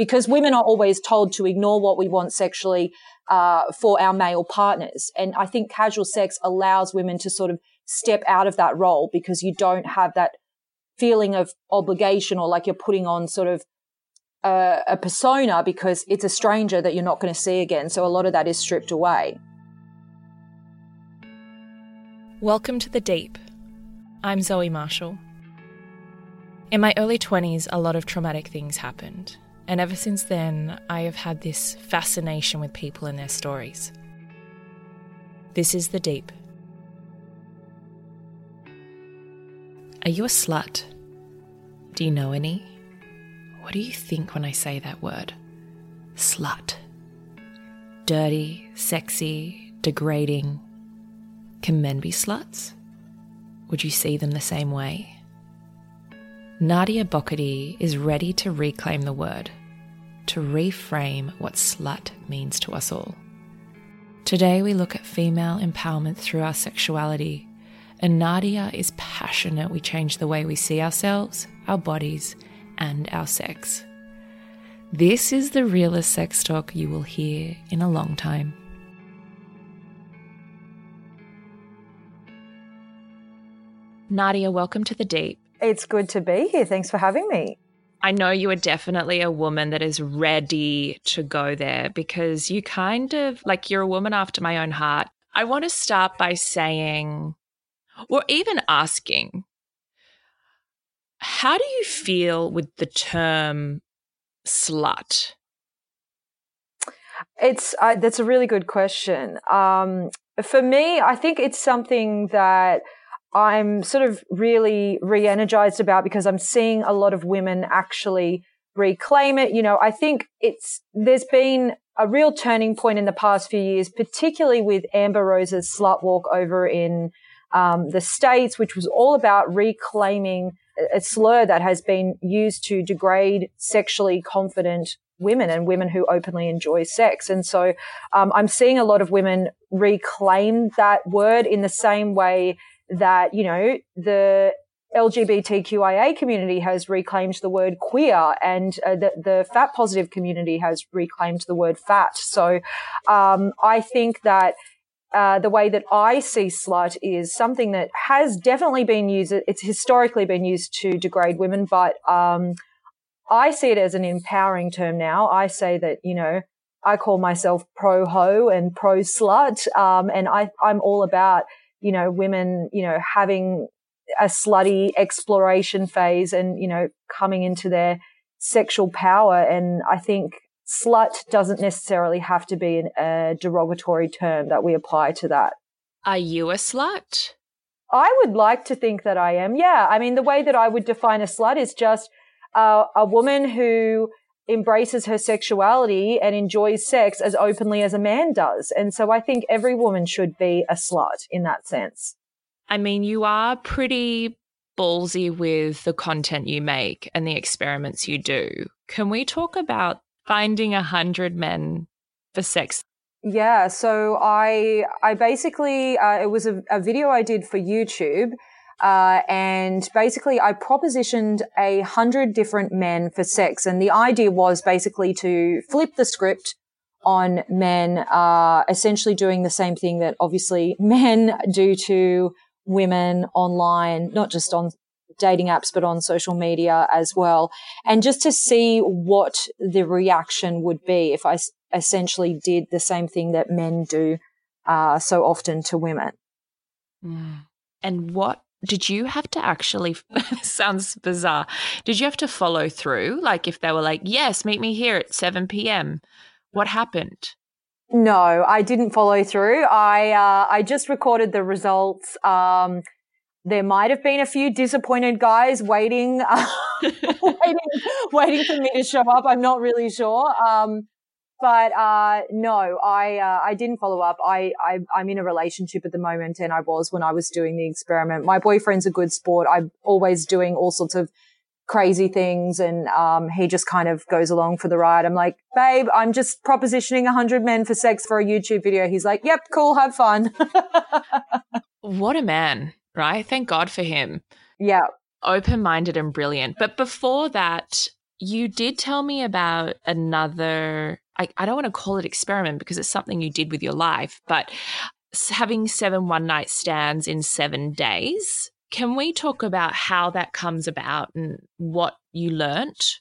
Because women are always told to ignore what we want sexually uh, for our male partners. And I think casual sex allows women to sort of step out of that role because you don't have that feeling of obligation or like you're putting on sort of a, a persona because it's a stranger that you're not going to see again. So a lot of that is stripped away. Welcome to the Deep. I'm Zoe Marshall. In my early 20s, a lot of traumatic things happened, and ever since then, I have had this fascination with people and their stories. This is The Deep. Are you a slut? Do you know any? What do you think when I say that word? Slut. Dirty, sexy, degrading. Can men be sluts? Would you see them the same way? Nadia Bokody is ready to reclaim the word, to reframe what slut means to us all. Today we look at female empowerment through our sexuality, and Nadia is passionate we change the way we see ourselves, our bodies, and our sex. This is the realest sex talk you will hear in a long time. Nadia, welcome to the deep. It's good to be here. Thanks for having me. I know you are definitely a woman that is ready to go there because you kind of like you're a woman after my own heart. I want to start by saying, or even asking, how do you feel with the term slut? It's uh, that's a really good question. Um, for me, I think it's something that I'm sort of really re-energized about because I'm seeing a lot of women actually reclaim it. You know, I think it's there's been a real turning point in the past few years, particularly with Amber Rose's slut walk over in um, the states, which was all about reclaiming a slur that has been used to degrade sexually confident women and women who openly enjoy sex. And so um, I'm seeing a lot of women reclaim that word in the same way that, you know, the LGBTQIA community has reclaimed the word queer and uh, the, the fat positive community has reclaimed the word fat. So um, I think that uh, the way that I see slut is something that has definitely been used. It's historically been used to degrade women, but um, I see it as an empowering term now. I say that you know I call myself pro ho and pro slut, um, and I, I'm all about you know women you know having a slutty exploration phase and you know coming into their sexual power. And I think slut doesn't necessarily have to be an, a derogatory term that we apply to that. Are you a slut? I would like to think that I am. Yeah. I mean, the way that I would define a slut is just uh, a woman who embraces her sexuality and enjoys sex as openly as a man does. And so I think every woman should be a slut in that sense. I mean, you are pretty ballsy with the content you make and the experiments you do. Can we talk about finding a hundred men for sex? Yeah, so I I basically uh, it was a, a, video I did for YouTube, uh, and basically I propositioned a hundred different men for sex, and the idea was basically to flip the script on men, uh, essentially doing the same thing that obviously men do to women online, not just on dating apps, but on social media as well. And just to see what the reaction would be if I essentially did the same thing that men do uh, so often to women. Mm. And what did you have to actually sounds bizarre. Did you have to follow through? Like if they were like yes meet me here at 7 p.m what happened? No i didn't follow through. I uh, i just recorded the results. Um, there might have been a few disappointed guys waiting, uh, waiting, waiting for me to show up. I'm not really sure. Um, but uh, no, I uh, I didn't follow up. I, I I'm in a relationship at the moment, and I was when I was doing the experiment. My boyfriend's a good sport. I'm always doing all sorts of crazy things, and um, he just kind of goes along for the ride. I'm like, babe, I'm just propositioning hundred men for sex for a YouTube video. He's like, yep, cool, have fun. what a man, right? Thank God for him. Yeah, open minded and brilliant. But before that, you did tell me about another I, I don't want to call it experiment because it's something you did with your life, but having seven one night stands in seven days. Can we talk about how that comes about and what you learnt?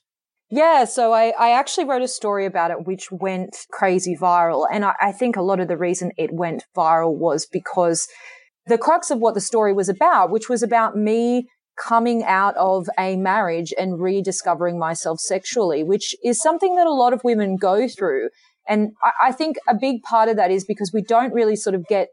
Yeah, so I, I actually wrote a story about it which went crazy viral. And I, I think a lot of the reason it went viral was because the crux of what the story was about, which was about me coming out of a marriage and rediscovering myself sexually, which is something that a lot of women go through. And I, I think a big part of that is because we don't really sort of get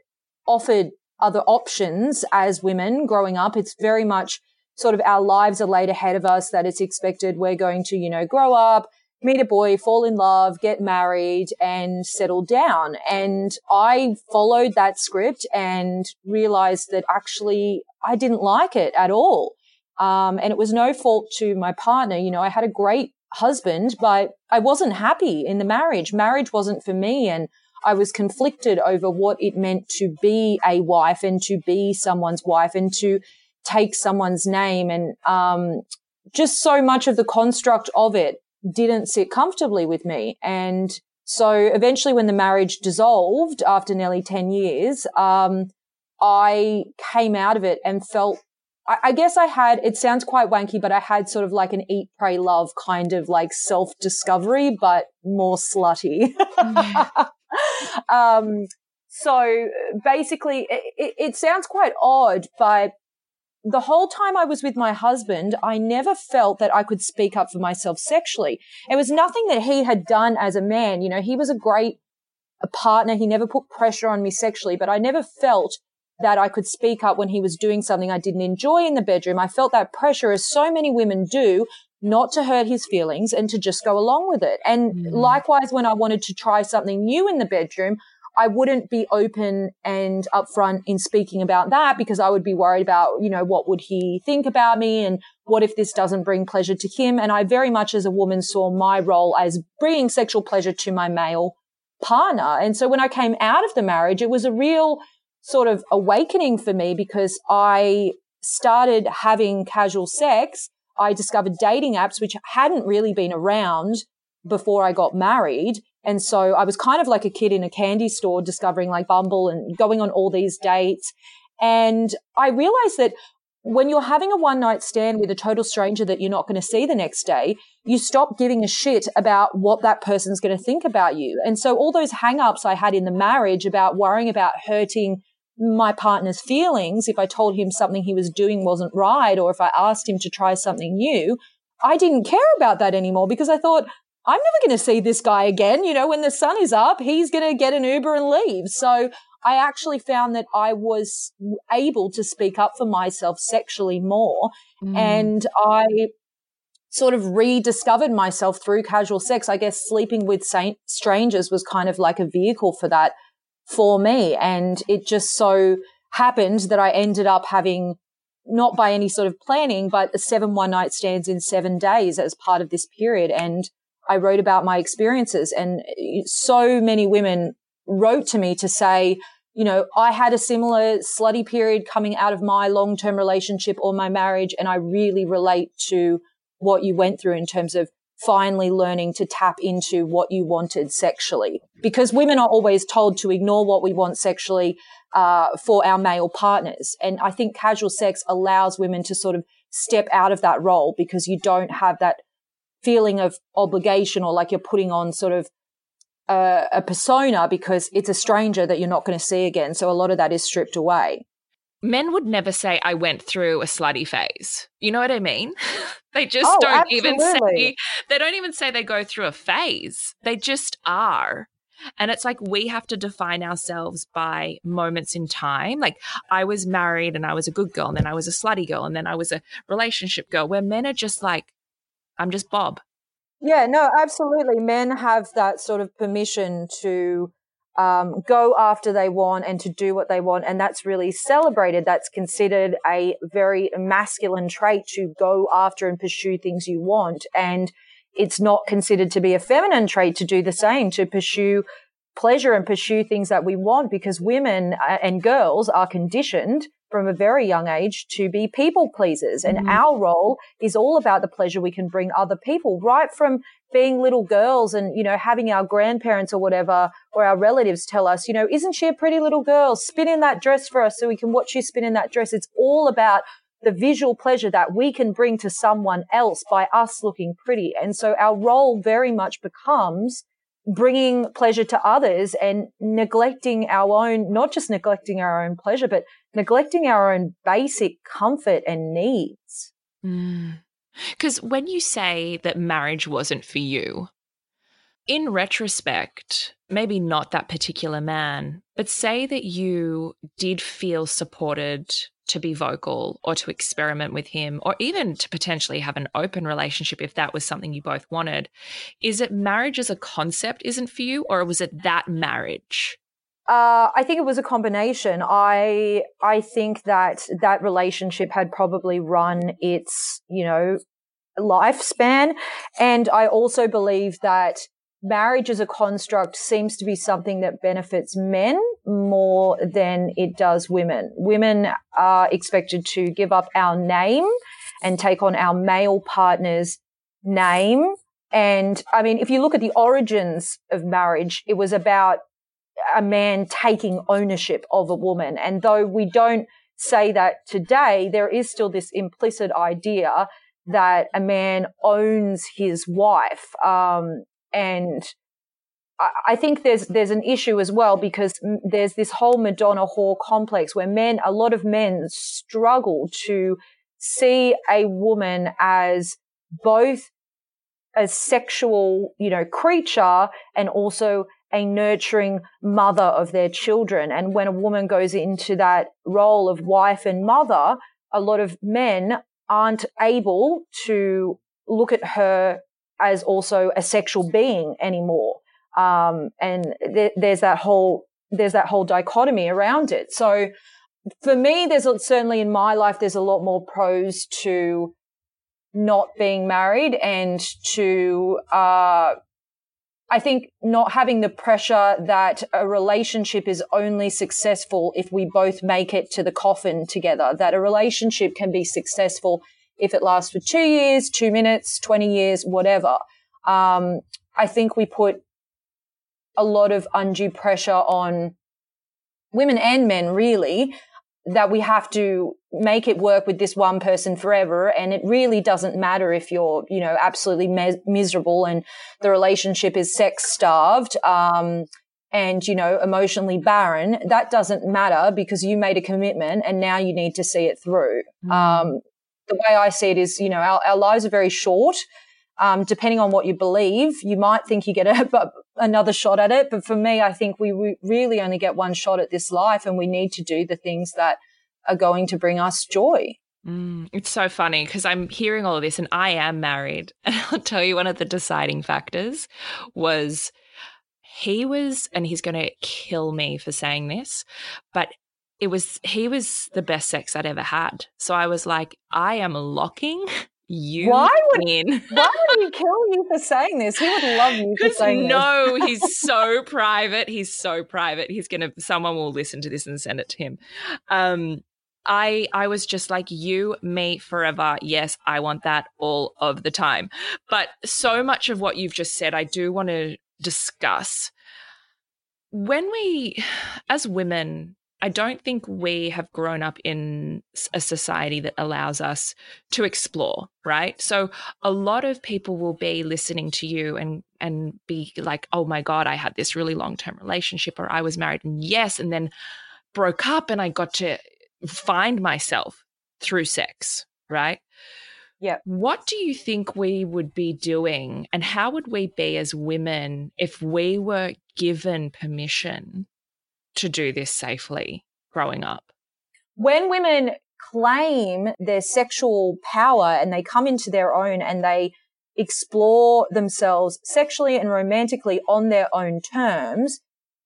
offered other options as women growing up. It's very much sort of our lives are laid ahead of us that it's expected we're going to, you know, grow up, meet a boy, fall in love, get married and settle down. And I followed that script and realized that actually I didn't like it at all. Um, and it was no fault to my partner. You know, I had a great husband, but I wasn't happy in the marriage. Marriage wasn't for me. And I was conflicted over what it meant to be a wife and to be someone's wife and to take someone's name. And, um, just so much of the construct of it didn't sit comfortably with me. And so eventually when the marriage dissolved after nearly 10 years, um, I came out of it and felt I, I guess I had, it sounds quite wanky, but I had sort of like an eat, pray, love kind of like self discovery, but more slutty. um, so basically, it, it, sounds quite odd, but the whole time I was with my husband, I never felt that I could speak up for myself sexually. It was nothing that he had done as a man. You know, he was a great partner. He never put pressure on me sexually, but I never felt that I could speak up when he was doing something I didn't enjoy in the bedroom. I felt that pressure, as so many women do, not to hurt his feelings and to just go along with it. And mm. likewise, when I wanted to try something new in the bedroom, I wouldn't be open and upfront in speaking about that because I would be worried about, you know, what would he think about me and what if this doesn't bring pleasure to him? And I very much as a woman saw my role as bringing sexual pleasure to my male partner. And so when I came out of the marriage, it was a real sort of awakening for me because I started having casual sex. I discovered dating apps, which hadn't really been around before I got married. And so I was kind of like a kid in a candy store discovering like Bumble and going on all these dates. And I realized that when you're having a one night stand with a total stranger that you're not going to see the next day, you stop giving a shit about what that person's going to think about you. And so all those hang ups I had in the marriage about worrying about hurting my partner's feelings if I told him something he was doing wasn't right or if I asked him to try something new. I didn't care about that anymore because I thought, I'm never going to see this guy again. You know, when the sun is up, he's going to get an Uber and leave. So I actually found that I was able to speak up for myself sexually more. Mm. And I sort of rediscovered myself through casual sex. I guess sleeping with strangers was kind of like a vehicle for that for me. And it just so happened that I ended up having not by any sort of planning, but seven one night stands in seven days as part of this period. And I wrote about my experiences and eh, so many women wrote to me to say, you know, I had a similar slutty period coming out of my long term relationship or my marriage. And I really relate to what you went through in terms of finally learning to tap into what you wanted sexually. Because women are always told to ignore what we want sexually uh, for our male partners. And I think casual sex allows women to sort of step out of that role because you don't have that feeling of obligation or like you're putting on sort of a, a persona because it's a stranger that you're not going to see again. So a lot of that is stripped away. Men would never say, I went through a slutty phase. You know what I mean? they just Oh, don't even say, they don't even say they go through a phase. They just are. And it's like we have to define ourselves by moments in time. Like I was married and I was a good girl, and then I was a slutty girl, and then I was a relationship girl, where men are just like, I'm just Bob. Yeah, no, absolutely. Men have that sort of permission to um, go after they want and to do what they want. And that's really celebrated. That's considered a very masculine trait to go after and pursue things you want. And it's not considered to be a feminine trait to do the same, to pursue pleasure and pursue things that we want because women uh, and girls are conditioned from a very young age to be people pleasers. And Mhm. our role is all about the pleasure we can bring other people, right from being little girls and, you know, having our grandparents or whatever, or our relatives tell us, you know, isn't she a pretty little girl? Spin in that dress for us so we can watch you spin in that dress. It's all about the visual pleasure that we can bring to someone else by us looking pretty. And so our role very much becomes bringing pleasure to others and neglecting our own, not just neglecting our own pleasure, but neglecting our own basic comfort and needs. Mm. Because when you say that marriage wasn't for you, in retrospect, maybe not that particular man, but say that you did feel supported to be vocal or to experiment with him or even to potentially have an open relationship if that was something you both wanted. Is it marriage as a concept isn't for you or was it that marriage? Uh, I think it was a combination. I I think that that relationship had probably run its you know lifespan, and I also believe that marriage as a construct seems to be something that benefits men more than it does women. Women are expected to give up our name and take on our male partner's name. And I mean, if you look at the origins of marriage, it was about a man taking ownership of a woman. And though we don't say that today, there is still this implicit idea that a man owns his wife. Um, and I, think there's there's an issue as well because there's this whole Madonna whore complex where men, a lot of men struggle to see a woman as both a sexual, you know, creature and also a nurturing mother of their children. And when a woman goes into that role of wife and mother, a lot of men aren't able to look at her as also a sexual being anymore. Um, and th- there's that whole, there's that whole dichotomy around it. So for me, there's a- certainly in my life, there's a lot more pros to not being married and to, uh, I think not having the pressure that a relationship is only successful if we both make it to the coffin together, that a relationship can be successful if it lasts for two years, two minutes, 20 years, whatever. Um, I think we put a lot of undue pressure on women and men, really, that we have to make it work with this one person forever. And it really doesn't matter if you're, you know, absolutely mes- miserable and the relationship is sex starved. Um, and, you know, emotionally barren. That doesn't matter because you made a commitment and now you need to see it through. Um, the way I see it is, you know, our, our lives are very short. Um, depending on what you believe, you might think you get a, another shot at it. But for me, I think we re- really only get one shot at this life and we need to do the things that are going to bring us joy. Mm, it's so funny because I'm hearing all of this and I am married. And I'll tell you one of the deciding factors was he was, and he's going to kill me for saying this, but it was, he was the best sex I'd ever had. So I was like, I am locking you Why would- in. Why would he kill you for saying this? He would love you for saying this. no, he's so private. He's so private. He's gonna. Someone will listen to this and send it to him. Um, I I was just like you, me forever. Yes, I want that all of the time. But so much of what you've just said, I do want to discuss. When we, as women, I don't think we have grown up in a society that allows us to explore, right? So a lot of people will be listening to you and and be like, "Oh my god, I had this really long-term relationship or I was married and yes, and then broke up and I got to find myself through sex, right?" Yeah. What do you think we would be doing and how would we be as women if we were given permission to do this safely growing up? When women claim their sexual power and they come into their own and they explore themselves sexually and romantically on their own terms,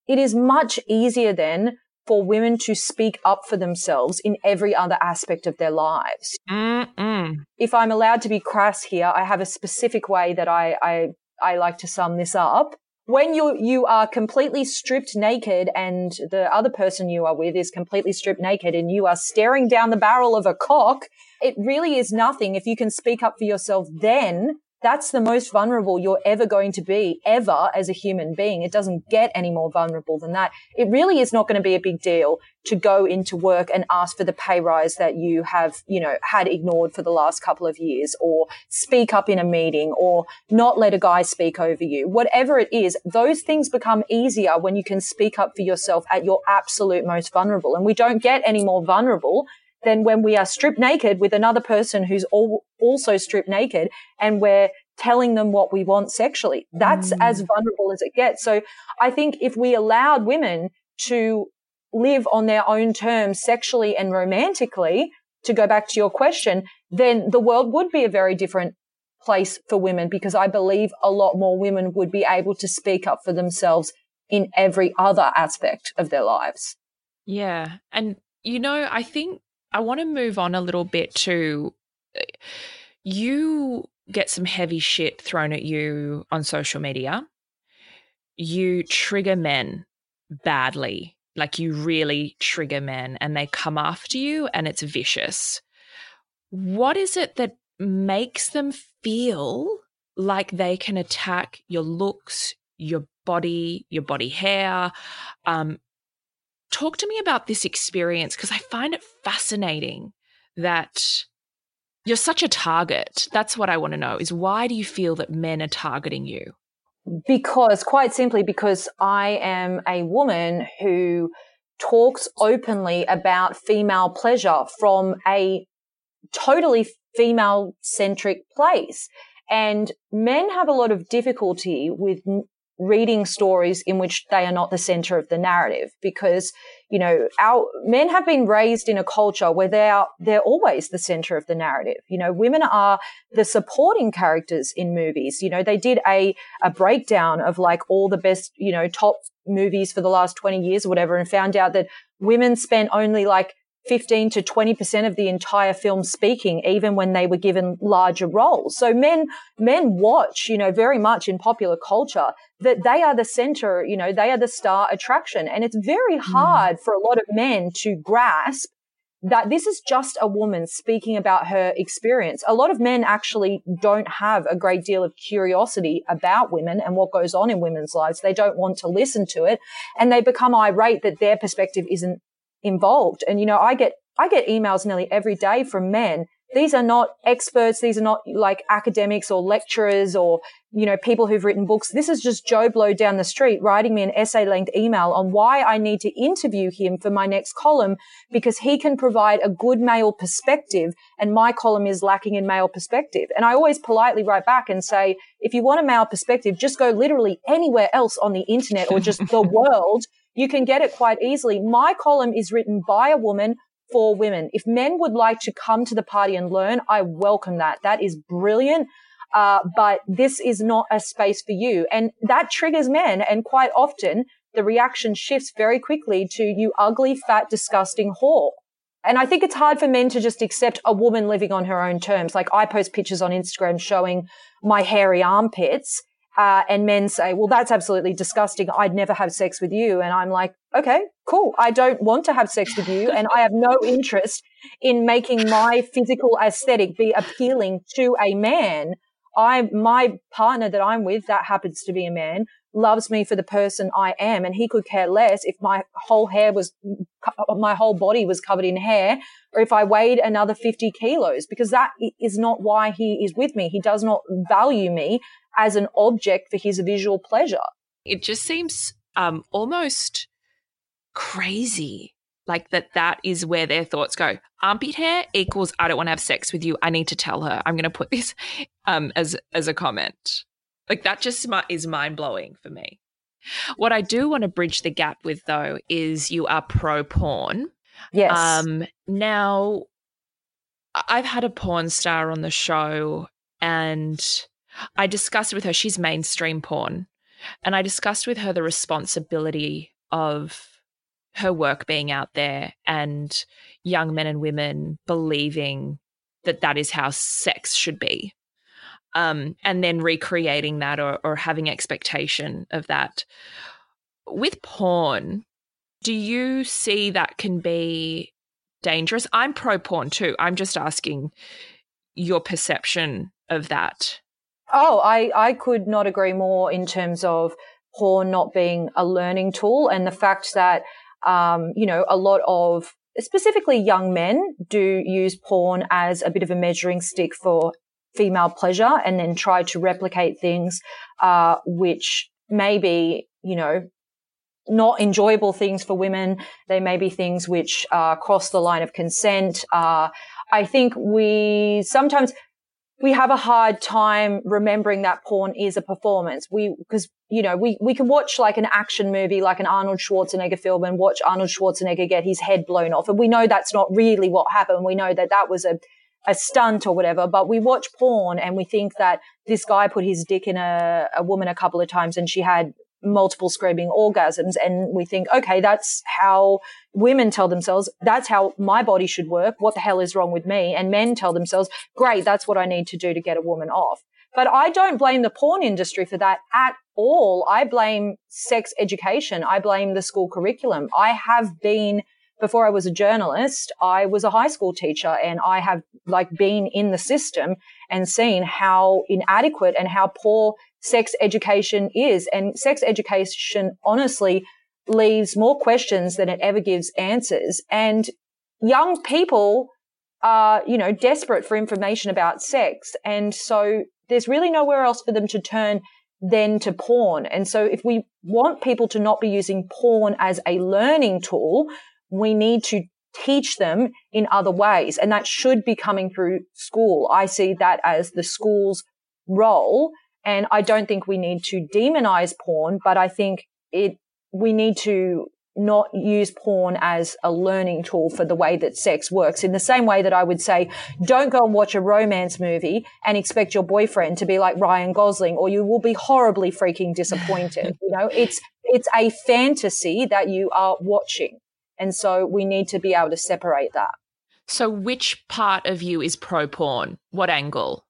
it is much easier then for women to speak up for themselves in every other aspect of their lives. Mm-mm. If I'm allowed to be crass here, I have a specific way that I, I, I like to sum this up when you you are completely stripped naked and the other person you are with is completely stripped naked and you are staring down the barrel of a cock, it really is nothing if you can speak up for yourself then that's the most vulnerable you're ever going to be ever as a human being. It doesn't get any more vulnerable than that. It really is not going to be a big deal to go into work and ask for the pay rise that you have, you know, had ignored for the last couple of years or speak up in a meeting or not let a guy speak over you. Whatever it is, those things become easier when you can speak up for yourself at your absolute most vulnerable. And we don't get any more vulnerable than when we are stripped naked with another person who's all, also stripped naked and we're telling them what we want sexually. That's mm. as vulnerable as it gets. So I think if we allowed women to live on their own terms sexually and romantically, to go back to your question, then the world would be a very different place for women because I believe a lot more women would be able to speak up for themselves in every other aspect of their lives. Yeah. And, you know, I think I want to move on a little bit to you get some heavy shit thrown at you on social media. You trigger men badly. Like you really trigger men and they come after you and it's vicious. What is it that makes them feel like they can attack your looks, your body, your body hair, um, talk to me about this experience because I find it fascinating that you're such a target. That's what I want to know is why do you feel that men are targeting you? Because quite simply because I am a woman who talks openly about female pleasure from a totally female centric place. And men have a lot of difficulty with reading stories in which they are not the center of the narrative because you know our men have been raised in a culture where they are they're always the center of the narrative. You know women are the supporting characters in movies. You know they did a a breakdown of like all the best you know top movies for the last 20 years or whatever and found out that women spent only like 15 to 20% of the entire film speaking, even when they were given larger roles. So men, men watch, you know, very much in popular culture that they are the center, you know, they are the star attraction. And it's very hmm. hard mm. for a lot of men to grasp that this is just a woman speaking about her experience. A lot of men actually don't have a great deal of curiosity about women and what goes on in women's lives. They don't want to listen to it and they become irate that their perspective isn't involved. And, you know, I get, I get emails nearly every day from men. These are not experts. These are not like academics or lecturers or, you know, people who've written books. This is just Joe Blow down the street writing me an essay length email on why I need to interview him for my next column because he can provide a good male perspective and my column is lacking in male perspective. And I always politely write back and say, if you want a male perspective, just go literally anywhere else on the internet or just the world you can get it quite easily. My column is written by a woman for women. If men would like to come to the party and learn, I welcome that. That is brilliant. Uh, but this is not a space for you. And that triggers men. And quite often the reaction shifts very quickly to you ugly, fat, disgusting whore. And I think it's hard for men to just accept a woman living on her own terms. Like I post pictures on Instagram showing my hairy armpits uh, and men say, well, that's absolutely disgusting. I'd never have sex with you. And I'm like, okay, cool. I don't want to have sex with you. And I have no interest in making my physical aesthetic be appealing to a man. I, my partner that I'm with, that happens to be a man, loves me for the person I am and he could care less if my whole hair was, my whole body was covered in hair or if I weighed another 50 kilos because that is not why he is with me. He does not value me as an object for his visual pleasure. It just seems um, almost crazy like that that is where their thoughts go armpit hair equals i don't want to have sex with you i need to tell her i'm going to put this um, as as a comment like that just is mind blowing for me. What I do want to bridge the gap with though is you are pro porn. Yes. Um now I've had a porn star on the show and I discussed with her she's mainstream porn and I discussed with her the responsibility of her work being out there and young men and women believing that that is how sex should be um, and then recreating that or, or having expectation of that. With porn, do you see that can be dangerous? I'm pro porn too. I'm just asking your perception of that. Oh, I, I could not agree more in terms of porn not being a learning tool and the fact that, um, you know, a lot of specifically young men do use porn as a bit of a measuring stick for female pleasure and then try to replicate things, uh, which may be, you know, not enjoyable things for women. They may be things which uh, cross the line of consent. Uh, I think we sometimes we have a hard time remembering that porn is a performance. We because you know we we can watch like an action movie like an Arnold Schwarzenegger film and watch Arnold Schwarzenegger get his head blown off, and we know that's not really what happened. We know that that was a a stunt or whatever, but we watch porn and we think that this guy put his dick in a, a woman a couple of times and she had multiple screaming orgasms. And we think, okay, that's how women tell themselves, that's how my body should work. What the hell is wrong with me? And men tell themselves, great, that's what I need to do to get a woman off. But I don't blame the porn industry for that at all. I blame sex education. I blame the school curriculum. I have been before I was a journalist, I was a high school teacher and I have like been in the system and seen how inadequate and how poor sex education is. And sex education honestly leaves more questions than it ever gives answers. And young people are, you know, desperate for information about sex. And so there's really nowhere else for them to turn than to porn. And so if we want people to not be using porn as a learning tool, we need to teach them in other ways. And that should be coming through school. I see that as the school's role. And I don't think we need to demonize porn, but I think it, we need to not use porn as a learning tool for the way that sex works. In the same way that I would say, don't go and watch a romance movie and expect your boyfriend to be like Ryan Gosling or you will be horribly freaking disappointed. you know, it's, it's a fantasy that you are watching. And so we need to be able to separate that. So, which part of you is pro porn? What angle?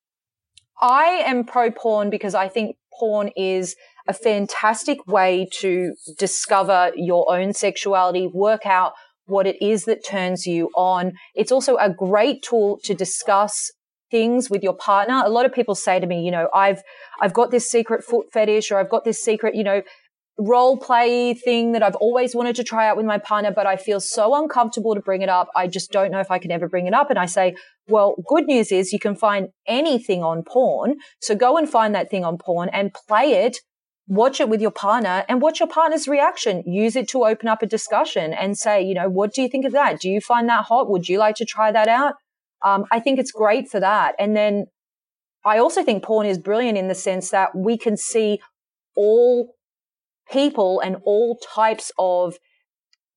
I am pro porn because I think porn is a fantastic way to discover your own sexuality, work out what it is that turns you on. It's also a great tool to discuss things with your partner. A lot of people say to me, you know, I've, I've got this secret foot fetish or I've got this secret, you know, role play thing that I've always wanted to try out with my partner, but I feel so uncomfortable to bring it up. I just don't know if I can ever bring it up. And I say, well, good news is you can find anything on porn. So go and find that thing on porn and play it. Watch it with your partner and watch your partner's reaction. Use it to open up a discussion and say, you know, what do you think of that? Do you find that hot? Would you like to try that out? Um, I think it's great for that. And then I also think porn is brilliant in the sense that we can see all people and all types of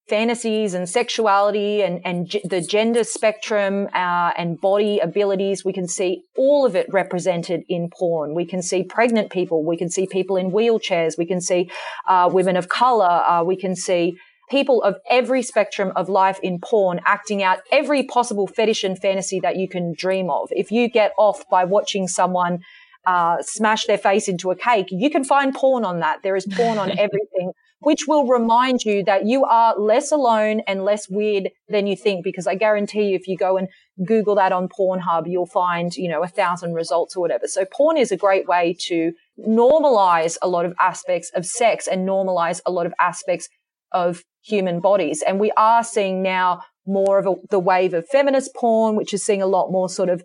fantasies and sexuality and, and g- the gender spectrum uh, and body abilities. We can see all of it represented in porn. We can see pregnant people. We can see people in wheelchairs. We can see uh, women of color. Uh, we can see people of every spectrum of life in porn acting out every possible fetish and fantasy that you can dream of. If you get off by watching someone uh, smash their face into a cake. You can find porn on that. There is porn on everything which will remind you that you are less alone and less weird than you think. Because I guarantee you, if you go and Google that on Pornhub, you'll find, you know, a thousand results or whatever. So porn is a great way to normalize a lot of aspects of sex and normalize a lot of aspects of human bodies. And we are seeing now more of a, the wave of feminist porn, which is seeing a lot more sort of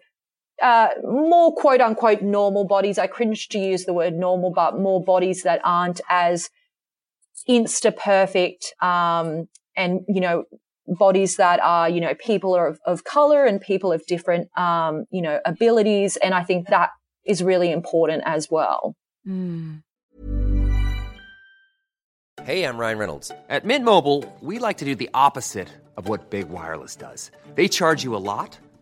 uh, more quote unquote normal bodies. I cringe to use the word normal, but more bodies that aren't as insta perfect, um, and, you know, bodies that are, you know, people are of, of color and people of different, um, you know, abilities. And I think that is really important as well. Mm. Hey, I'm Ryan Reynolds. At Mint Mobile, we like to do the opposite of what Big Wireless does. They charge you a lot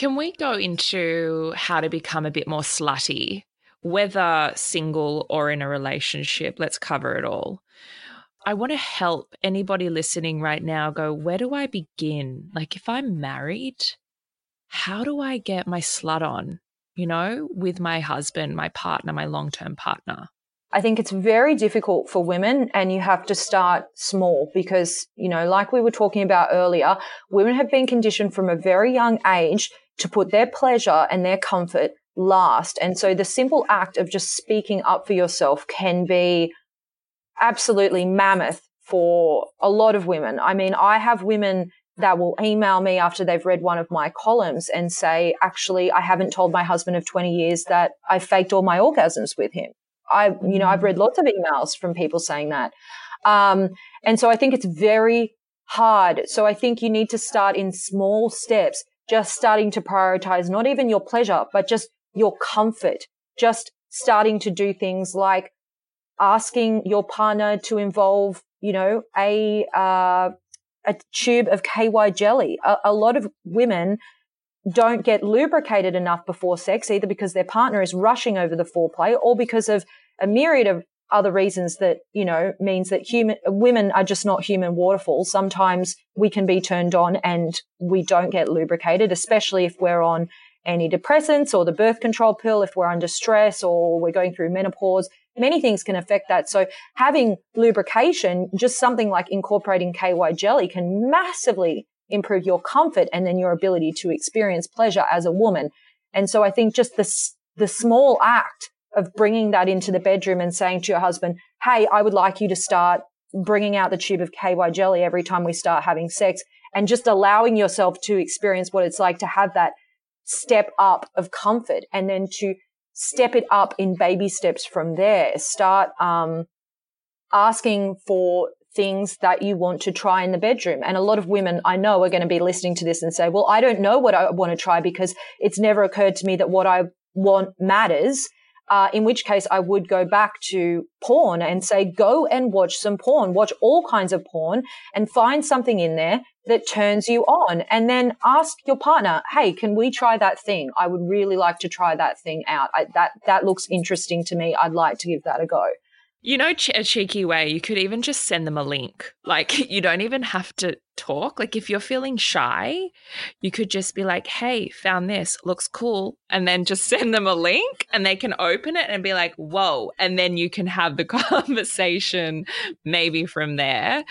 Can we go into how to become a bit more slutty? Whether single or in a relationship, let's cover it all. I want to help anybody listening right now go, where do I begin? Like, if I'm married, how do I get my slut on, you know, with my husband, my partner, my long term partner? I think it's very difficult for women and you have to start small because, you know, like we were talking about earlier, women have been conditioned from a very young age to put their pleasure and their comfort last. And so the simple act of just speaking up for yourself can be absolutely mammoth for a lot of women. I mean, I have women that will email me after they've read one of my columns and say, actually, I haven't told my husband of 20 years that I faked all my orgasms with him. I, you know, I've read lots of emails from people saying that. Um, and so I think it's very hard. So I think you need to start in small steps, just starting to prioritize not even your pleasure, but just your comfort, just starting to do things like asking your partner to involve, you know, a, uh, a tube of KY jelly. A, a, lot of women don't get lubricated enough before sex, either because their partner is rushing over the foreplay or because of a myriad of other reasons that, you know, means that human, women are just not human waterfalls. Sometimes we can be turned on and we don't get lubricated, especially if we're on antidepressants or the birth control pill, if we're under stress or we're going through menopause. Many things can affect that. So having lubrication, just something like incorporating KY jelly can massively improve your comfort and then your ability to experience pleasure as a woman. And so I think just this, the small act of bringing that into the bedroom and saying to your husband, Hey, I would like you to start bringing out the tube of KY jelly every time we start having sex and just allowing yourself to experience what it's like to have that step up of comfort and then to step it up in baby steps from there. Start, um, asking for things that you want to try in the bedroom. And a lot of women I know are going to be listening to this and say, well, I don't know what I want to try because it's never occurred to me that what I want matters. Uh, in which case I would go back to porn and say, go and watch some porn, watch all kinds of porn and find something in there that turns you on. And then ask your partner, Hey, can we try that thing? I would really like to try that thing out. I, that, that looks interesting to me. I'd like to give that a go. You know, a cheeky way, you could even just send them a link. Like, you don't even have to talk. Like, if you're feeling shy, you could just be like, hey, found this, looks cool. And then just send them a link and they can open it and be like, whoa. And then you can have the conversation maybe from there.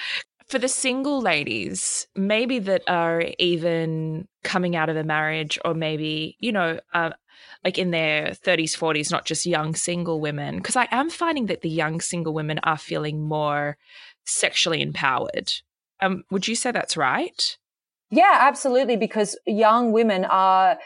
For the single ladies, maybe that are even coming out of a marriage or maybe, you know, uh, like in their 30s, 40s, not just young single women. Because I am finding that the young single women are feeling more sexually empowered. Um, would you say that's right? Yeah, absolutely. Because young women are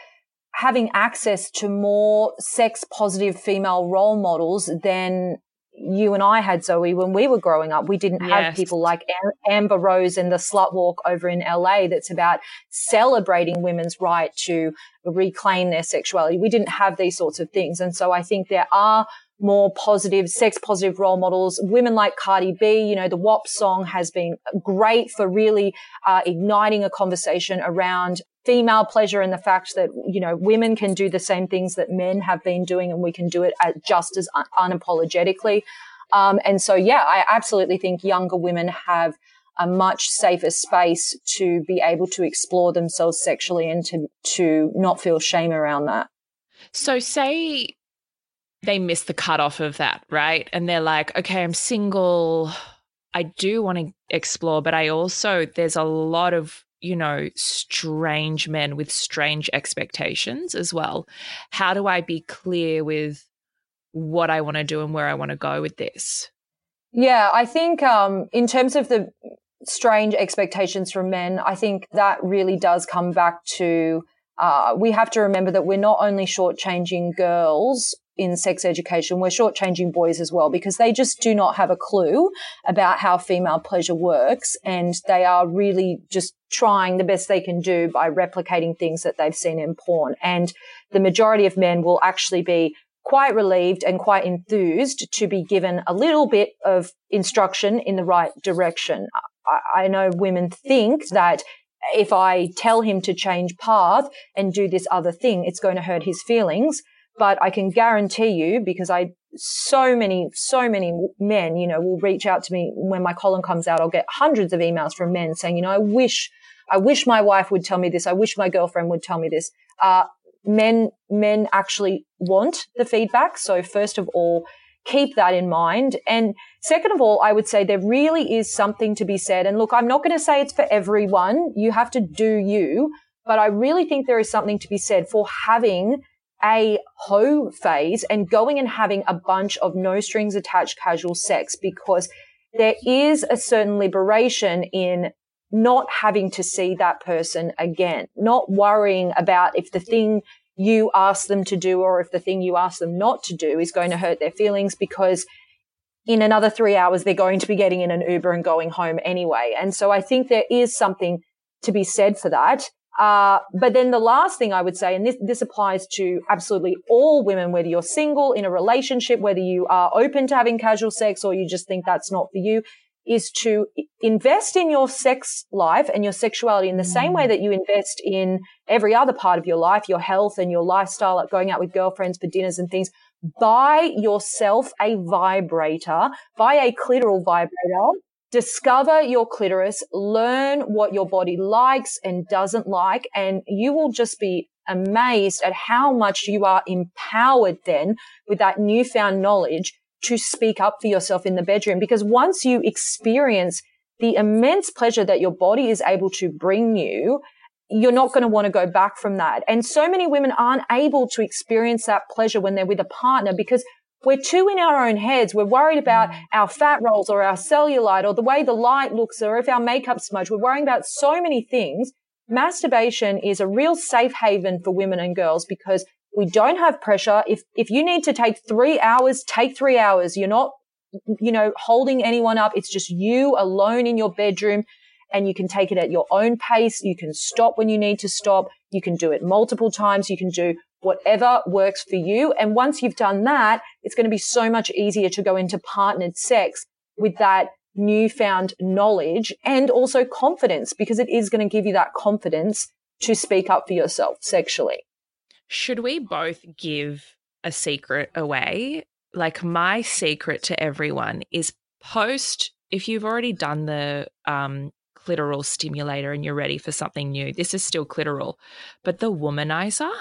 having access to more sex positive female role models than you and I had Zoe when we were growing up. We didn't have yes. people like Amber Rose and the Slut Walk over in LA that's about celebrating women's right to reclaim their sexuality. We didn't have these sorts of things. And so I think there are more positive, sex positive role models. Women like Cardi B, you know, the WAP song has been great for really uh, igniting a conversation around female pleasure and the fact that, you know, women can do the same things that men have been doing and we can do it just as un- unapologetically. Um, and so, yeah, I absolutely think younger women have a much safer space to be able to explore themselves sexually and to, to not feel shame around that. So, say they miss the cutoff of that, right? And they're like, okay, I'm single. I do want to explore, but I also, there's a lot of, you know, strange men with strange expectations as well. How do I be clear with what I want to do and where I want to go with this? Yeah, I think um, in terms of the strange expectations from men, I think that really does come back to uh, we have to remember that we're not only shortchanging girls in sex education, we're shortchanging boys as well because they just do not have a clue about how female pleasure works. And they are really just trying the best they can do by replicating things that they've seen in porn. And the majority of men will actually be quite relieved and quite enthused to be given a little bit of instruction in the right direction. I, I know women think that if I tell him to change path and do this other thing, it's going to hurt his feelings. But I can guarantee you, because I, so many, so many men, you know, will reach out to me when my column comes out. I'll get hundreds of emails from men saying, you know, I wish, I wish my wife would tell me this. I wish my girlfriend would tell me this. Uh, men, men actually want the feedback. So first of all, keep that in mind. And second of all, I would say there really is something to be said. And look, I'm not going to say it's for everyone. You have to do you, but I really think there is something to be said for having a hoe phase and going and having a bunch of no strings attached casual sex because there is a certain liberation in not having to see that person again, not worrying about if the thing you ask them to do or if the thing you ask them not to do is going to hurt their feelings because in another three hours they're going to be getting in an Uber and going home anyway. And so I think there is something to be said for that. Uh, but then the last thing I would say, and this, this applies to absolutely all women, whether you're single in a relationship, whether you are open to having casual sex or you just think that's not for you, is to invest in your sex life and your sexuality in the same way mm. that you invest in every other part of your life, your health and your lifestyle, like going out with girlfriends for dinners and things. Buy yourself a vibrator, buy a clitoral vibrator, discover your clitoris, learn what your body likes and doesn't like, and you will just be amazed at how much you are empowered then with that newfound knowledge to speak up for yourself in the bedroom. Because once you experience the immense pleasure that your body is able to bring you, you're not going to want to go back from that. And so many women aren't able to experience that pleasure when they're with a partner because we're too in our own heads. We're worried about mm. our fat rolls or our cellulite or the way the light looks or if our makeup smudged. We're worrying about so many things. Masturbation is a real safe haven for women and girls because we don't have pressure. If, if you need to take three hours, take three hours. You're not, you know, holding anyone up. It's just you alone in your bedroom and you can take it at your own pace. You can stop when you need to stop. You can do it multiple times. You can do whatever works for you. And once you've done that, it's going to be so much easier to go into partnered sex with that newfound knowledge and also confidence because it is going to give you that confidence to speak up for yourself sexually. Should we both give a secret away? Like my secret to everyone is post if you've already done the um, clitoral stimulator and you're ready for something new. This is still clitoral, but the womanizer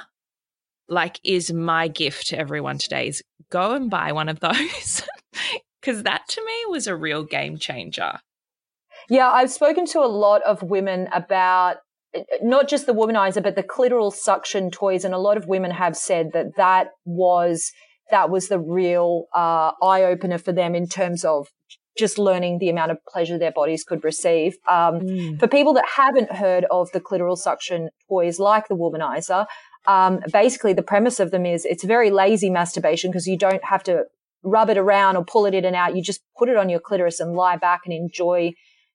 like is my gift to everyone today is go and buy one of those because that to me was a real game changer. Yeah, I've spoken to a lot of women about not just the womanizer, but the clitoral suction toys. And a lot of women have said that that was, that was the real, uh, eye opener for them in terms of just learning the amount of pleasure their bodies could receive. Um, mm. for people that haven't heard of the clitoral suction toys like the womanizer, um, basically the premise of them is it's very lazy masturbation because you don't have to rub it around or pull it in and out. You just put it on your clitoris and lie back and enjoy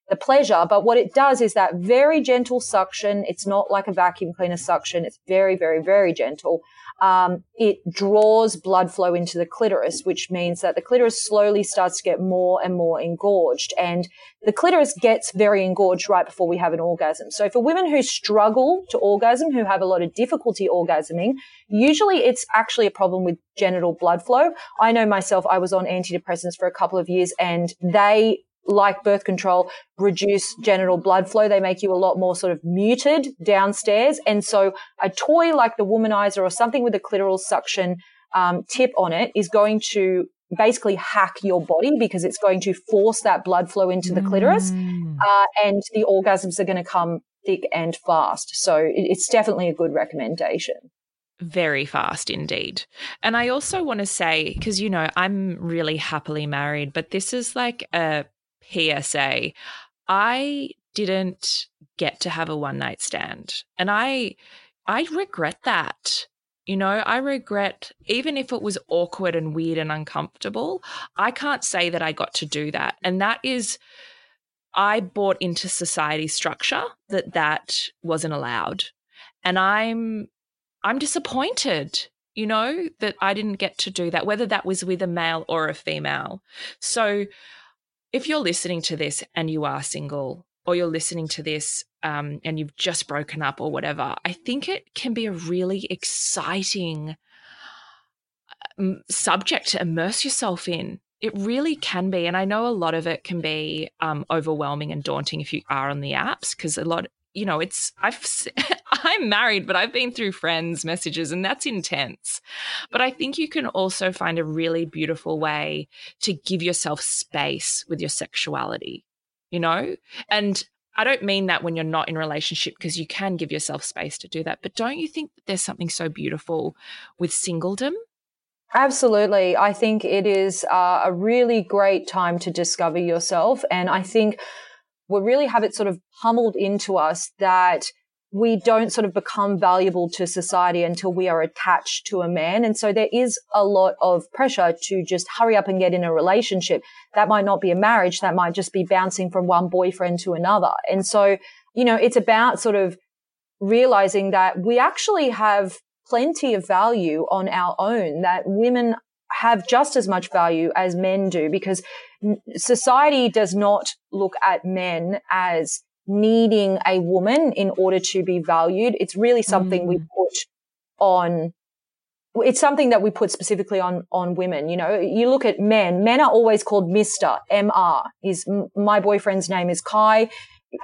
the pleasure. But what it does is that very gentle suction. It's not like a vacuum cleaner suction. It's very, very, very gentle. Um, it draws blood flow into the clitoris, which means that the clitoris slowly starts to get more and more engorged. And the clitoris gets very engorged right before we have an orgasm. So for women who struggle to orgasm, who have a lot of difficulty orgasming, usually it's actually a problem with genital blood flow. I know myself, I was on antidepressants for a couple of years and they like birth control, reduce genital blood flow. They make you a lot more sort of muted downstairs. And so a toy like the womanizer or something with a clitoral suction um, tip on it is going to basically hack your body because it's going to force that blood flow into the clitoris. Mm. Uh, and the orgasms are going to come thick and fast. So it's definitely a good recommendation very fast indeed. And I also want to say, because, you know, I'm really happily married, but this is like a PSA. I didn't get to have a one night stand. And I I regret that. You know, I regret even if it was awkward and weird and uncomfortable, I can't say that I got to do that. And that is I bought into society structure that that wasn't allowed. And I'm I'm disappointed, you know, that I didn't get to do that whether that was with a male or a female. So if you're listening to this and you are single, or you're listening to this um, and you've just broken up or whatever, I think it can be a really exciting um, subject to immerse yourself in. It really can be. And I know a lot of it can be um, overwhelming and daunting if you are on the apps because a lot, you know, it's, I've, I'm married, but I've been through friends' messages and that's intense. But I think you can also find a really beautiful way to give yourself space with your sexuality, you know? And I don't mean that when you're not in relationship because you can give yourself space to do that. But don't you think that there's something so beautiful with singledom? Absolutely. I think it is uh, a really great time to discover yourself. And I think we really have it sort of pummeled into us that we don't sort of become valuable to society until we are attached to a man. And so there is a lot of pressure to just hurry up and get in a relationship. That might not be a marriage. That might just be bouncing from one boyfriend to another. And so, you know, it's about sort of realizing that we actually have plenty of value on our own, that women have just as much value as men do because society does not look at men as needing a woman in order to be valued. It's really something mm. we put on it's something that we put specifically on on women. You know, you look at men. Men are always called Mister Mr. Is my boyfriend's name is Kai.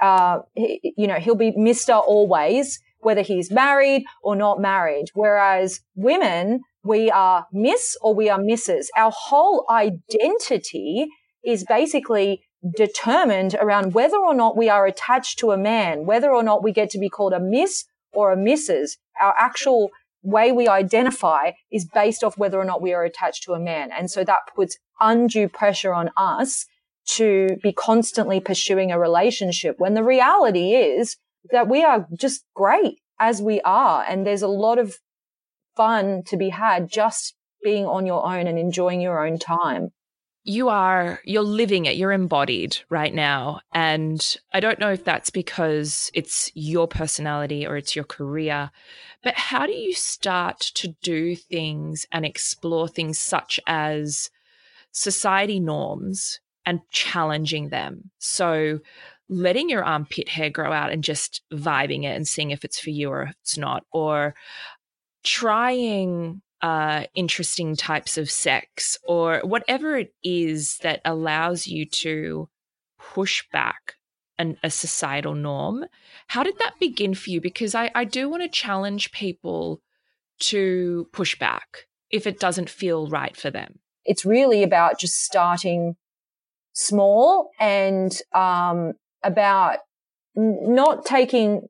Uh, he, you know, he'll be Mister always, whether he's married or not married. Whereas women, we are Miss or we are Mrs. Our whole identity is basically determined around whether or not we are attached to a man, whether or not we get to be called a miss or a missus. Our actual way we identify is based off whether or not we are attached to a man. And so that puts undue pressure on us to be constantly pursuing a relationship when the reality is that we are just great as we are. And there's a lot of fun to be had just being on your own and enjoying your own time. You are you're living it you're embodied right now. And i don't know if that's because it's your personality or it's your career but how do you start to do things and explore things such as society norms and challenging them? So letting your armpit hair grow out and just vibing it and seeing if it's for you or if it's not or trying uh, interesting types of sex or whatever it is that allows you to push back an, a societal norm. How did that begin for you? Because I, I do want to challenge people to push back if it doesn't feel right for them. It's really about just starting small and um, about n- not taking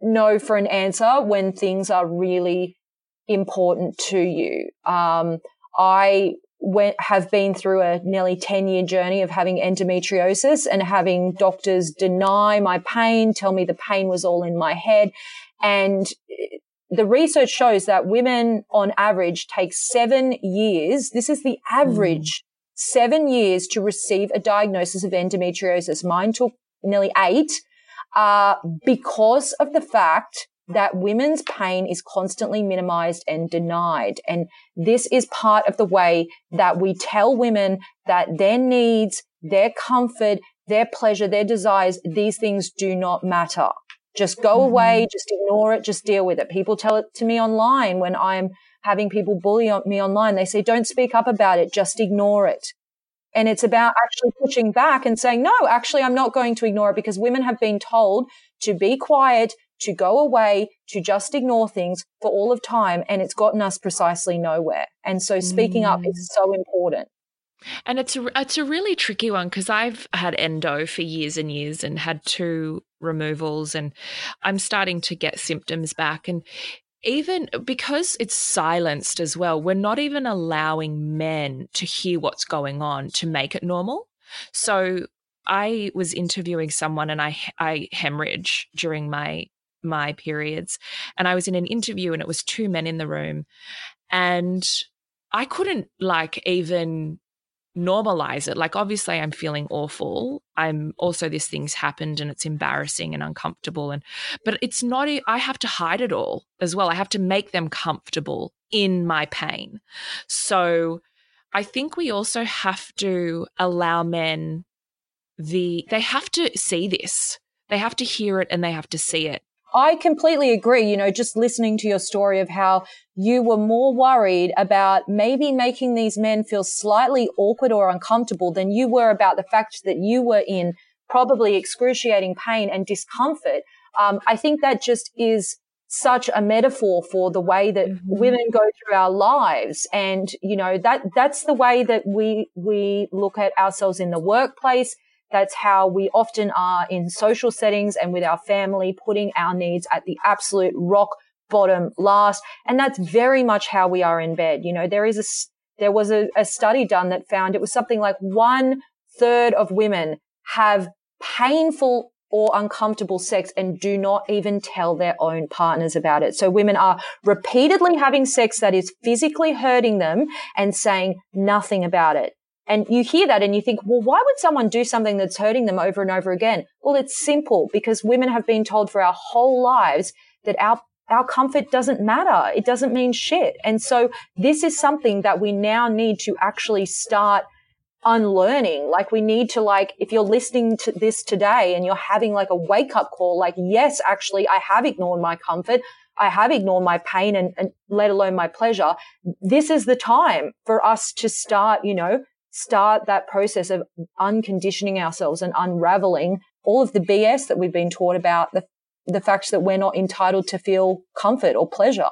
no for an answer when things are really important to you. Um, I went, have been through a nearly 10 year journey of having endometriosis and having doctors deny my pain, tell me the pain was all in my head. And the research shows that women on average take seven years. This is the average. Mm. Seven years to receive a diagnosis of endometriosis. Mine took nearly eight, uh, because of the fact that women's pain is constantly minimized and denied. And this is part of the way that we tell women that their needs, their comfort, their pleasure, their desires, these things do not matter. Just go mm-hmm. away, just ignore it, just deal with it. People tell it to me online when I'm having people bully me online. They say, don't speak up about it, just ignore it. And it's about actually pushing back and saying, no, actually, I'm not going to ignore it because women have been told to be quiet, to go away, to just ignore things for all of time. And it's gotten us precisely nowhere. And so speaking mm. up is so important. And it's a, it's a really tricky one because I've had endo for years and years and had two removals and I'm starting to get symptoms back and even because it's silenced as well, we're not even allowing men to hear what's going on to make it normal. So I was interviewing someone and I I hemorrhage during my my periods and I was in an interview and it was two men in the room and I couldn't like even normalize it. Like, obviously, I'm feeling awful. I'm also, this thing's happened and it's embarrassing and uncomfortable. And, but it's not, I have to hide it all as well. I have to make them comfortable in my pain. So I think we also have to allow men the, they have to see this. They have to hear it and they have to see it. I completely agree. You know, just listening to your story of how you were more worried about maybe making these men feel slightly awkward or uncomfortable than you were about the fact that you were in probably excruciating pain and discomfort. Um, I think that just is such a metaphor for the way that mm-hmm. women go through our lives. And, you know, that, that's the way that we, we look at ourselves in the workplace that's how we often are in social settings and with our family, putting our needs at the absolute rock bottom last. And that's very much how we are in bed. You know, there is a, there was a, a study done that found it was something like one third of women have painful or uncomfortable sex and do not even tell their own partners about it. So women are repeatedly having sex that is physically hurting them and saying nothing about it. And you hear that and you think, well, why would someone do something that's hurting them over and over again? Well, it's simple because women have been told for our whole lives that our our comfort doesn't matter. It doesn't mean shit. And so this is something that we now need to actually start unlearning. Like we need to like, if you're listening to this today and you're having like a wake up call, like, yes, actually, I have ignored my comfort. I have ignored my pain and, and let alone my pleasure. This is the time for us to start, you know, start that process of unconditioning ourselves and unraveling all of the BS that we've been taught about the, the fact that we're not entitled to feel comfort or pleasure.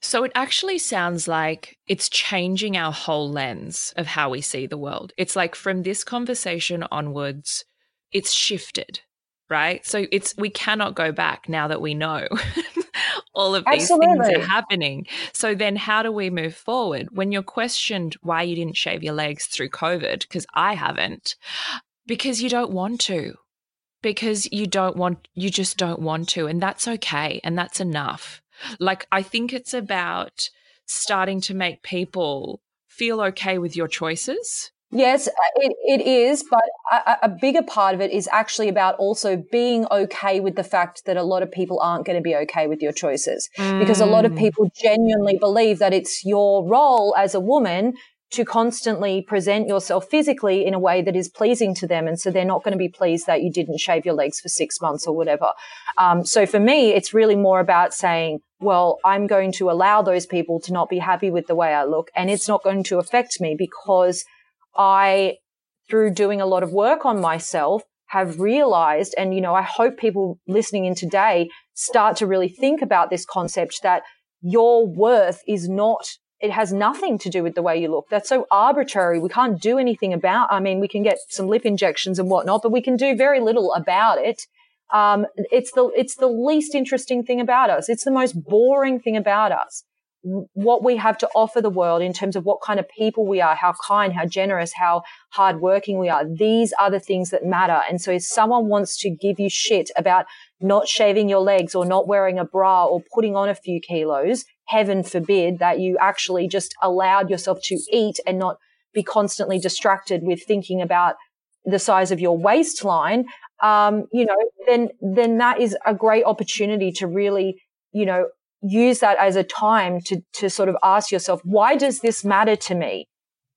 So it actually sounds like it's changing our whole lens of how we see the world. It's like from this conversation onwards, it's shifted, right? So it's we cannot go back now that we know all of these Absolutely. things are happening. So then how do we move forward? When you're questioned why you didn't shave your legs through COVID, because I haven't, because you don't want to. Because you don't want, you just don't want to. And that's okay. And that's enough. Like, I think it's about starting to make people feel okay with your choices Yes, uh, it, it is, but a, a, bigger part of it is actually about also being okay with the fact that a lot of people aren't going to be okay with your choices. Mm. Because a lot of mm. people genuinely believe that it's your role as a woman to constantly present yourself physically in a way that is pleasing to them. And so they're not going to be pleased that you didn't shave your legs for six months or whatever. Um, so for me, it's really more about saying, well, I'm going to allow those people to not be happy with the way I look and it's not going to affect me because – I, through doing a lot of work on myself, have realized, and you know, I hope people listening in today start to really think about this concept that your worth is not, it has nothing to do with the way you look. That's so arbitrary. We can't do anything about, I mean, we can get some lip injections and whatnot, but we can do very little about it. Um, it's the, it's the least interesting thing about us. It's the most boring thing about us what we have to offer the world in terms of what kind of people we are, how kind, how generous, how hardworking we are. These are the things that matter. And so if someone wants to give you shit about not shaving your legs or not wearing a bra or putting on a few kilos, heaven forbid that you actually just allowed yourself to eat and not be constantly distracted with thinking about the size of your waistline. um, you know, then, then that is a great opportunity to really, you know, use that as a time to, to sort of ask yourself, why does this matter to me?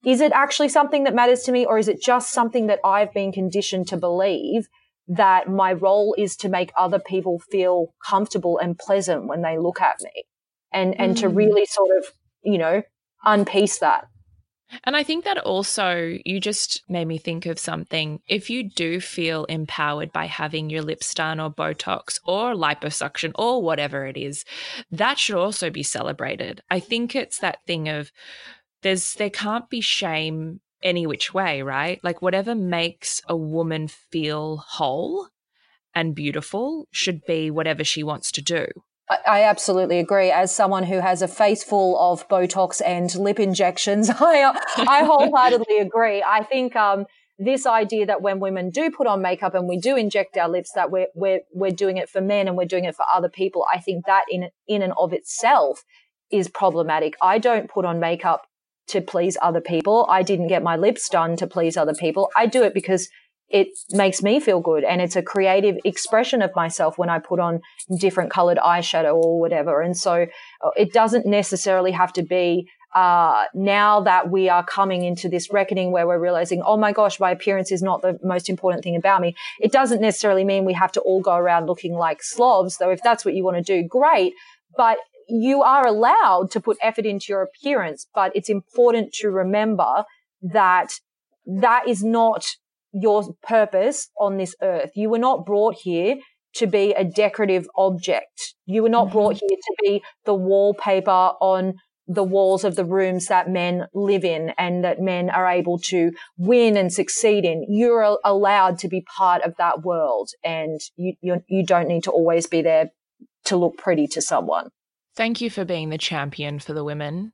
Is it actually something that matters to me or is it just something that I've been conditioned to believe that my role is to make other people feel comfortable and pleasant when they look at me and, and mm. to really sort of, you know, unpiece that. And I think that also you just made me think of something. If you do feel empowered by having your lips done or Botox or liposuction or whatever it is, that should also be celebrated. I think it's that thing of there's there can't be shame any which way, right? Like whatever makes a woman feel whole and beautiful should be whatever she wants to do. I absolutely agree. As someone who has a face full of Botox and lip injections, I I wholeheartedly agree. I think um, this idea that when women do put on makeup and we do inject our lips, that we're we're we're doing it for men and we're doing it for other people. I think that in in and of itself is problematic. I don't put on makeup to please other people. I didn't get my lips done to please other people. I do it because it makes me feel good and it's a creative expression of myself when I put on different colored eyeshadow or whatever. And so uh, it doesn't necessarily have to be uh, now that we are coming into this reckoning where we're realizing, oh my gosh, my appearance is not the most important thing about me. It doesn't necessarily mean we have to all go around looking like slobs, though if that's what you want to do, great. But you are allowed to put effort into your appearance, but it's important to remember that that is not your purpose on this earth. You were not brought here to be a decorative object. You were not mm-hmm. brought here to be the wallpaper on the walls of the rooms that men live in and that men are able to win and succeed in. You're allowed to be part of that world and you, you, you don't need to always be there to look pretty to someone. Thank you for being the champion for the women.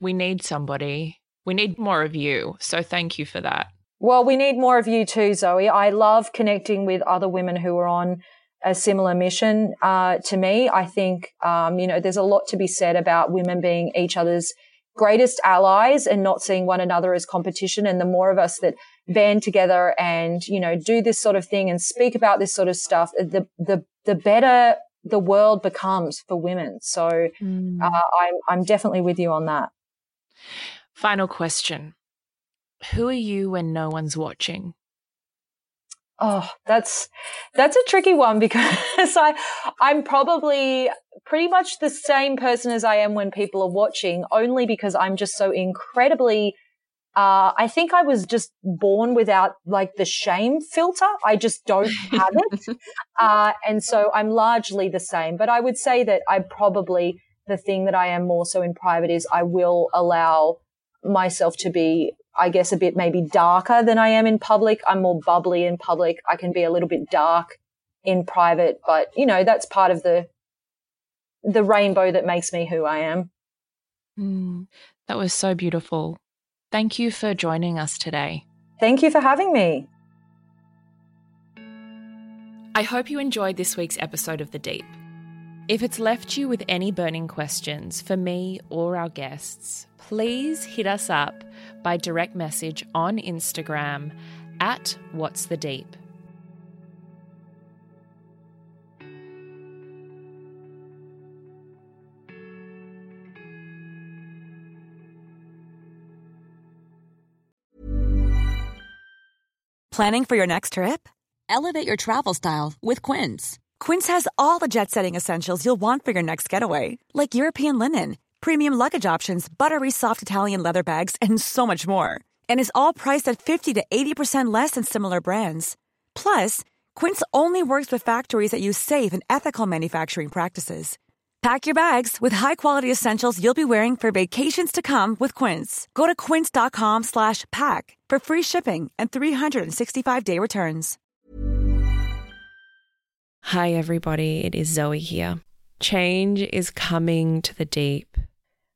We need somebody. We need more of you. So thank you for that. Well, we need more of you too, Zoe. I love connecting with other women who are on a similar mission uh, to me. I think, um, you know, there's a lot to be said about women being each other's greatest allies and not seeing one another as competition. And the more of us that band together and, you know, do this sort of thing and speak about this sort of stuff, the, the, the better the world becomes for women. So mm. uh, I'm, I'm definitely with you on that. Final question who are you when no one's watching? Oh, that's that's a tricky one because I I'm probably pretty much the same person as I am when people are watching, only because I'm just so incredibly uh, I think I was just born without like the shame filter. I just don't have it. uh, and so I'm largely the same, but I would say that I probably, the thing that I am more so in private is I will allow myself to be I guess, a bit maybe darker than I am in public. I'm more bubbly in public. I can be a little bit dark in private, but you know, that's part of the, the rainbow that makes me who I am. Mm, that was so beautiful. Thank you for joining us today. Thank you for having me. I hope you enjoyed this week's episode of The Deep. If it's left you with any burning questions for me or our guests, please hit us up by direct message on Instagram at What's the Deep. Planning for your next trip? Elevate your travel style with Quince. Quince has all the jet setting essentials you'll want for your next getaway, like European linen premium luggage options, buttery soft Italian leather bags, and so much more. And is all priced at 50 to 80% less than similar brands. Plus, Quince only works with factories that use safe and ethical manufacturing practices. Pack your bags with high-quality essentials you'll be wearing for vacations to come with Quince. Go to quince.com/pack for free shipping and 365-day returns. Hi everybody, it is Zoe here. Change is coming to the deep.